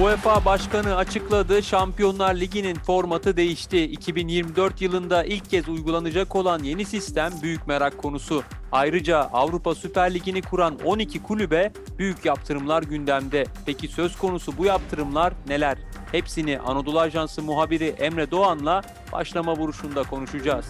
UEFA Başkanı açıkladı. Şampiyonlar Ligi'nin formatı değişti. 2024 yılında ilk kez uygulanacak olan yeni sistem büyük merak konusu. Ayrıca Avrupa Süper Ligi'ni kuran 12 kulübe büyük yaptırımlar gündemde. Peki söz konusu bu yaptırımlar neler? Hepsini Anadolu Ajansı muhabiri Emre Doğan'la başlama vuruşunda konuşacağız.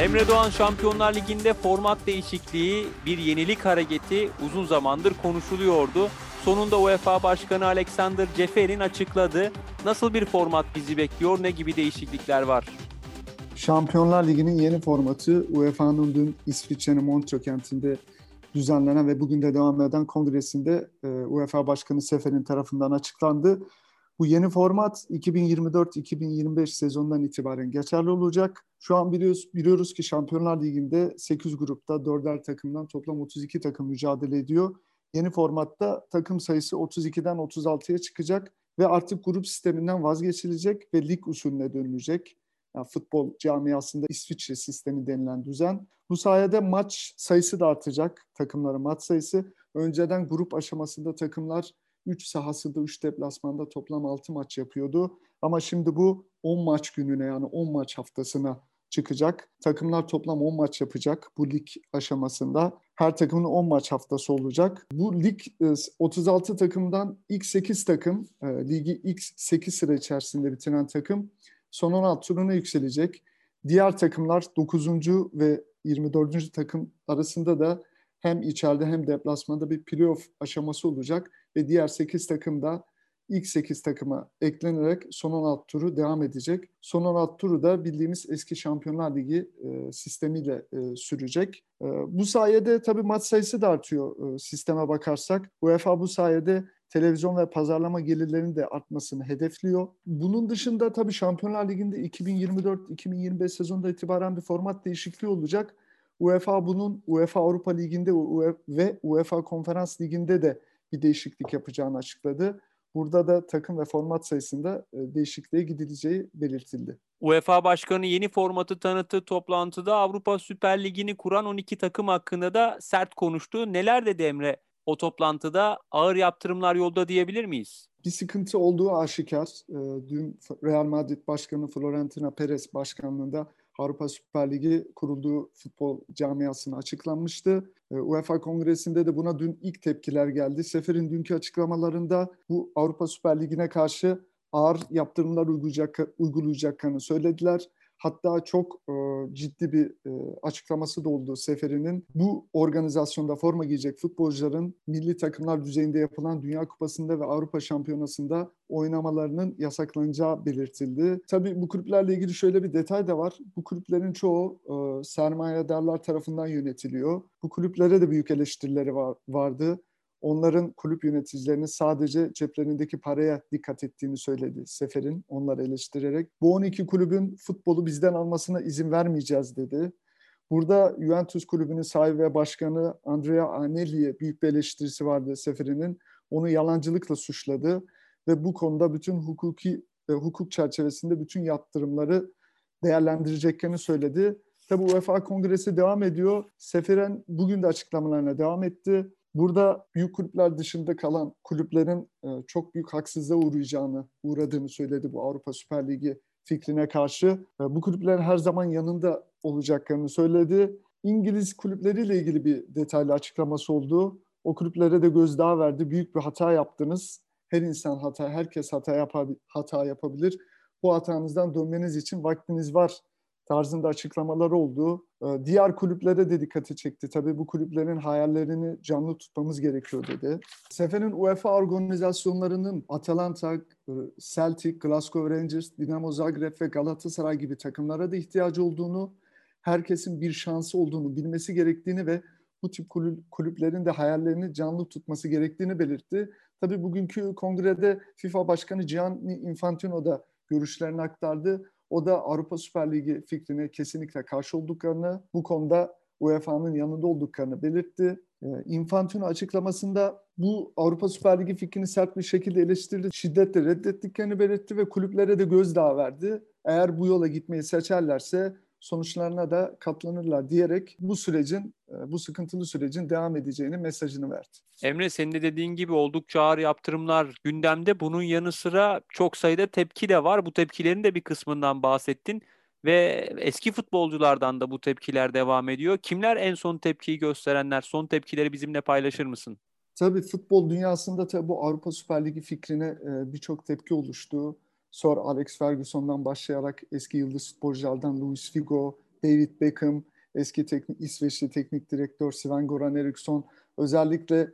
Emre Doğan Şampiyonlar Ligi'nde format değişikliği, bir yenilik hareketi uzun zamandır konuşuluyordu. Sonunda UEFA Başkanı Alexander Ceferin açıkladı. Nasıl bir format bizi bekliyor, ne gibi değişiklikler var? Şampiyonlar Ligi'nin yeni formatı UEFA'nın dün İsviçre'nin Montreux kentinde düzenlenen ve bugün de devam eden kongresinde e, UEFA Başkanı Sefer'in tarafından açıklandı. Bu yeni format 2024-2025 sezonundan itibaren geçerli olacak. Şu an biliyoruz, biliyoruz ki Şampiyonlar Ligi'nde 8 grupta 4'er takımdan toplam 32 takım mücadele ediyor. Yeni formatta takım sayısı 32'den 36'ya çıkacak ve artık grup sisteminden vazgeçilecek ve lig usulüne dönülecek. Yani futbol camiasında İsviçre sistemi denilen düzen. Bu sayede maç sayısı da artacak, takımların maç sayısı. Önceden grup aşamasında takımlar 3 sahasında 3 deplasmanda toplam 6 maç yapıyordu. Ama şimdi bu 10 maç gününe yani 10 maç haftasına çıkacak. Takımlar toplam 10 maç yapacak bu lig aşamasında. Her takımın 10 maç haftası olacak. Bu lig 36 e, takımdan ilk 8 takım, e, ligi ilk 8 sıra içerisinde bitiren takım son 16 turuna yükselecek. Diğer takımlar 9. ve 24. takım arasında da hem içeride hem deplasmanda bir playoff aşaması olacak ve diğer 8 takım da ilk 8 takıma eklenerek son 16 turu devam edecek. Son 16 turu da bildiğimiz eski Şampiyonlar Ligi e, sistemiyle e, sürecek. E, bu sayede tabii maç sayısı da artıyor e, sisteme bakarsak. UEFA bu sayede televizyon ve pazarlama gelirlerinin de artmasını hedefliyor. Bunun dışında tabii Şampiyonlar Ligi'nde 2024-2025 sezonunda itibaren bir format değişikliği olacak. UEFA bunun UEFA Avrupa Ligi'nde ve UEFA Konferans Ligi'nde de bir değişiklik yapacağını açıkladı. Burada da takım ve format sayısında e, değişikliğe gidileceği belirtildi. UEFA Başkanı yeni formatı tanıttığı toplantıda Avrupa Süper Ligi'ni kuran 12 takım hakkında da sert konuştu. Neler dedi Emre o toplantıda? Ağır yaptırımlar yolda diyebilir miyiz? Bir sıkıntı olduğu aşikar. E, dün Real Madrid Başkanı Florentino Perez başkanlığında Avrupa Süper Ligi kurulduğu futbol camiasına açıklanmıştı. Ee, UEFA Kongresi'nde de buna dün ilk tepkiler geldi. Sefer'in dünkü açıklamalarında bu Avrupa Süper Ligi'ne karşı ağır yaptırımlar uygulayacak, uygulayacaklarını söylediler. Hatta çok e, ciddi bir e, açıklaması da oldu Seferi'nin. Bu organizasyonda forma giyecek futbolcuların milli takımlar düzeyinde yapılan Dünya Kupası'nda ve Avrupa Şampiyonası'nda oynamalarının yasaklanacağı belirtildi. Tabii bu kulüplerle ilgili şöyle bir detay da var. Bu kulüplerin çoğu e, sermayedarlar tarafından yönetiliyor. Bu kulüplere de büyük eleştirileri var, vardı onların kulüp yöneticilerinin sadece ceplerindeki paraya dikkat ettiğini söyledi Sefer'in onları eleştirerek. Bu 12 kulübün futbolu bizden almasına izin vermeyeceğiz dedi. Burada Juventus kulübünün sahibi ve başkanı Andrea Agnelli'ye büyük bir eleştirisi vardı Sefer'inin. Onu yalancılıkla suçladı ve bu konuda bütün hukuki e, hukuk çerçevesinde bütün yaptırımları değerlendireceklerini söyledi. Tabi UEFA Kongresi devam ediyor. Seferen bugün de açıklamalarına devam etti. Burada büyük kulüpler dışında kalan kulüplerin e, çok büyük haksızlığa uğrayacağını, uğradığını söyledi bu Avrupa Süper Ligi fikrine karşı. E, bu kulüplerin her zaman yanında olacaklarını söyledi. İngiliz kulüpleriyle ilgili bir detaylı açıklaması oldu. O kulüplere de gözdağı verdi. Büyük bir hata yaptınız. Her insan hata, herkes hata, yapabil, hata yapabilir. Bu hatanızdan dönmeniz için vaktiniz var tarzında açıklamalar oldu. Ee, diğer kulüplere de dikkati çekti. Tabii bu kulüplerin hayallerini canlı tutmamız gerekiyor dedi. Sefer'in UEFA organizasyonlarının Atalanta, e, Celtic, Glasgow Rangers, Dinamo Zagreb ve Galatasaray gibi takımlara da ihtiyacı olduğunu, herkesin bir şansı olduğunu bilmesi gerektiğini ve bu tip kulüplerin de hayallerini canlı tutması gerektiğini belirtti. Tabii bugünkü kongrede FIFA Başkanı Gianni Infantino da görüşlerini aktardı. O da Avrupa Süper Ligi fikrine kesinlikle karşı olduklarını, bu konuda UEFA'nın yanında olduklarını belirtti. Ee, Infantino açıklamasında bu Avrupa Süper Ligi fikrini sert bir şekilde eleştirdi, şiddetle reddettiklerini belirtti ve kulüplere de gözdağı verdi. Eğer bu yola gitmeyi seçerlerse sonuçlarına da katlanırlar diyerek bu sürecin, e, bu sıkıntılı sürecin devam edeceğini mesajını verdi. Emre senin de dediğin gibi oldukça ağır yaptırımlar gündemde. Bunun yanı sıra çok sayıda tepki de var. Bu tepkilerin de bir kısmından bahsettin ve eski futbolculardan da bu tepkiler devam ediyor. Kimler en son tepkiyi gösterenler? Son tepkileri bizimle paylaşır mısın? Tabii futbol dünyasında tabii bu Avrupa Süper Ligi fikrine e, birçok tepki oluştu. Sir Alex Ferguson'dan başlayarak eski yıldız futbolculardan Luis Figo, David Beckham, eski teknik, İsveçli teknik direktör Sven-Goran Eriksson, özellikle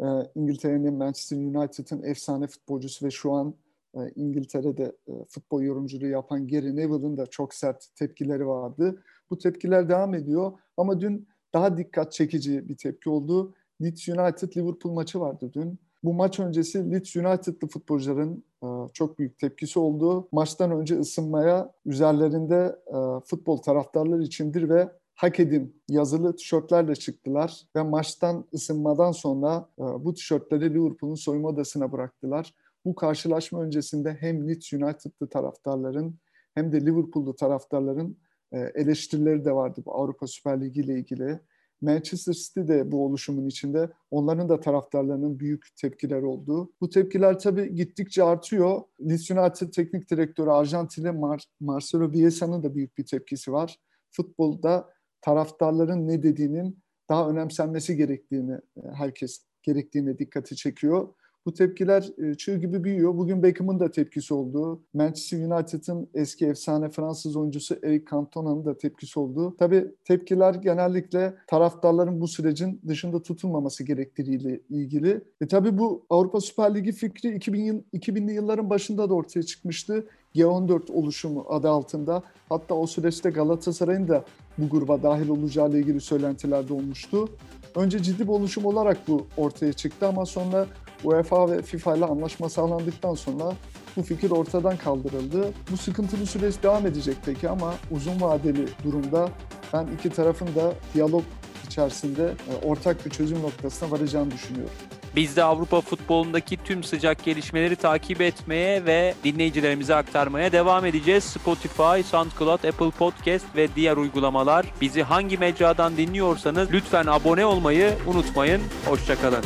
e, İngiltere'nin Manchester United'ın efsane futbolcusu ve şu an e, İngiltere'de e, futbol yorumculuğu yapan Gary Neville'ın da çok sert tepkileri vardı. Bu tepkiler devam ediyor ama dün daha dikkat çekici bir tepki oldu. Leeds United Liverpool maçı vardı dün. Bu maç öncesi Leeds United'lı futbolcuların e, çok büyük tepkisi oldu. Maçtan önce ısınmaya üzerlerinde e, futbol taraftarları içindir ve hak edin yazılı tişörtlerle çıktılar ve maçtan ısınmadan sonra e, bu tişörtleri Liverpool'un soyunma odasına bıraktılar. Bu karşılaşma öncesinde hem Leeds United'lı taraftarların hem de Liverpool'lu taraftarların eleştirileri de vardı bu Avrupa Süper Ligi ile ilgili. Manchester City de bu oluşumun içinde. Onların da taraftarlarının büyük tepkiler oldu. Bu tepkiler tabii gittikçe artıyor. Leeds United teknik direktörü Arjantinli Mar Marcelo Bielsa'nın da büyük bir tepkisi var. Futbolda taraftarların ne dediğinin daha önemsenmesi gerektiğini e, herkes gerektiğine dikkati çekiyor. Bu tepkiler e, çığ gibi büyüyor. Bugün Beckham'ın da tepkisi oldu. Manchester United'ın eski efsane Fransız oyuncusu Eric Cantona'nın da tepkisi oldu. Tabii tepkiler genellikle taraftarların bu sürecin dışında tutulmaması gerektiğiyle ilgili. E tabii bu Avrupa Süper Ligi fikri 2000 yıl, 2000'li yılların başında da ortaya çıkmıştı. G14 oluşumu adı altında. Hatta o süreçte Galatasaray'ın da bu gruba dahil olacağı ile ilgili söylentiler de olmuştu. Önce ciddi bir oluşum olarak bu ortaya çıktı ama sonra UEFA ve FIFA ile anlaşma sağlandıktan sonra bu fikir ortadan kaldırıldı. Bu sıkıntılı süreç devam edecek peki ama uzun vadeli durumda ben iki tarafın da diyalog içerisinde e, ortak bir çözüm noktasına varacağını düşünüyorum. Biz de Avrupa futbolundaki tüm sıcak gelişmeleri takip etmeye ve dinleyicilerimize aktarmaya devam edeceğiz. Spotify, SoundCloud, Apple Podcast ve diğer uygulamalar. Bizi hangi mecradan dinliyorsanız lütfen abone olmayı unutmayın. Hoşçakalın.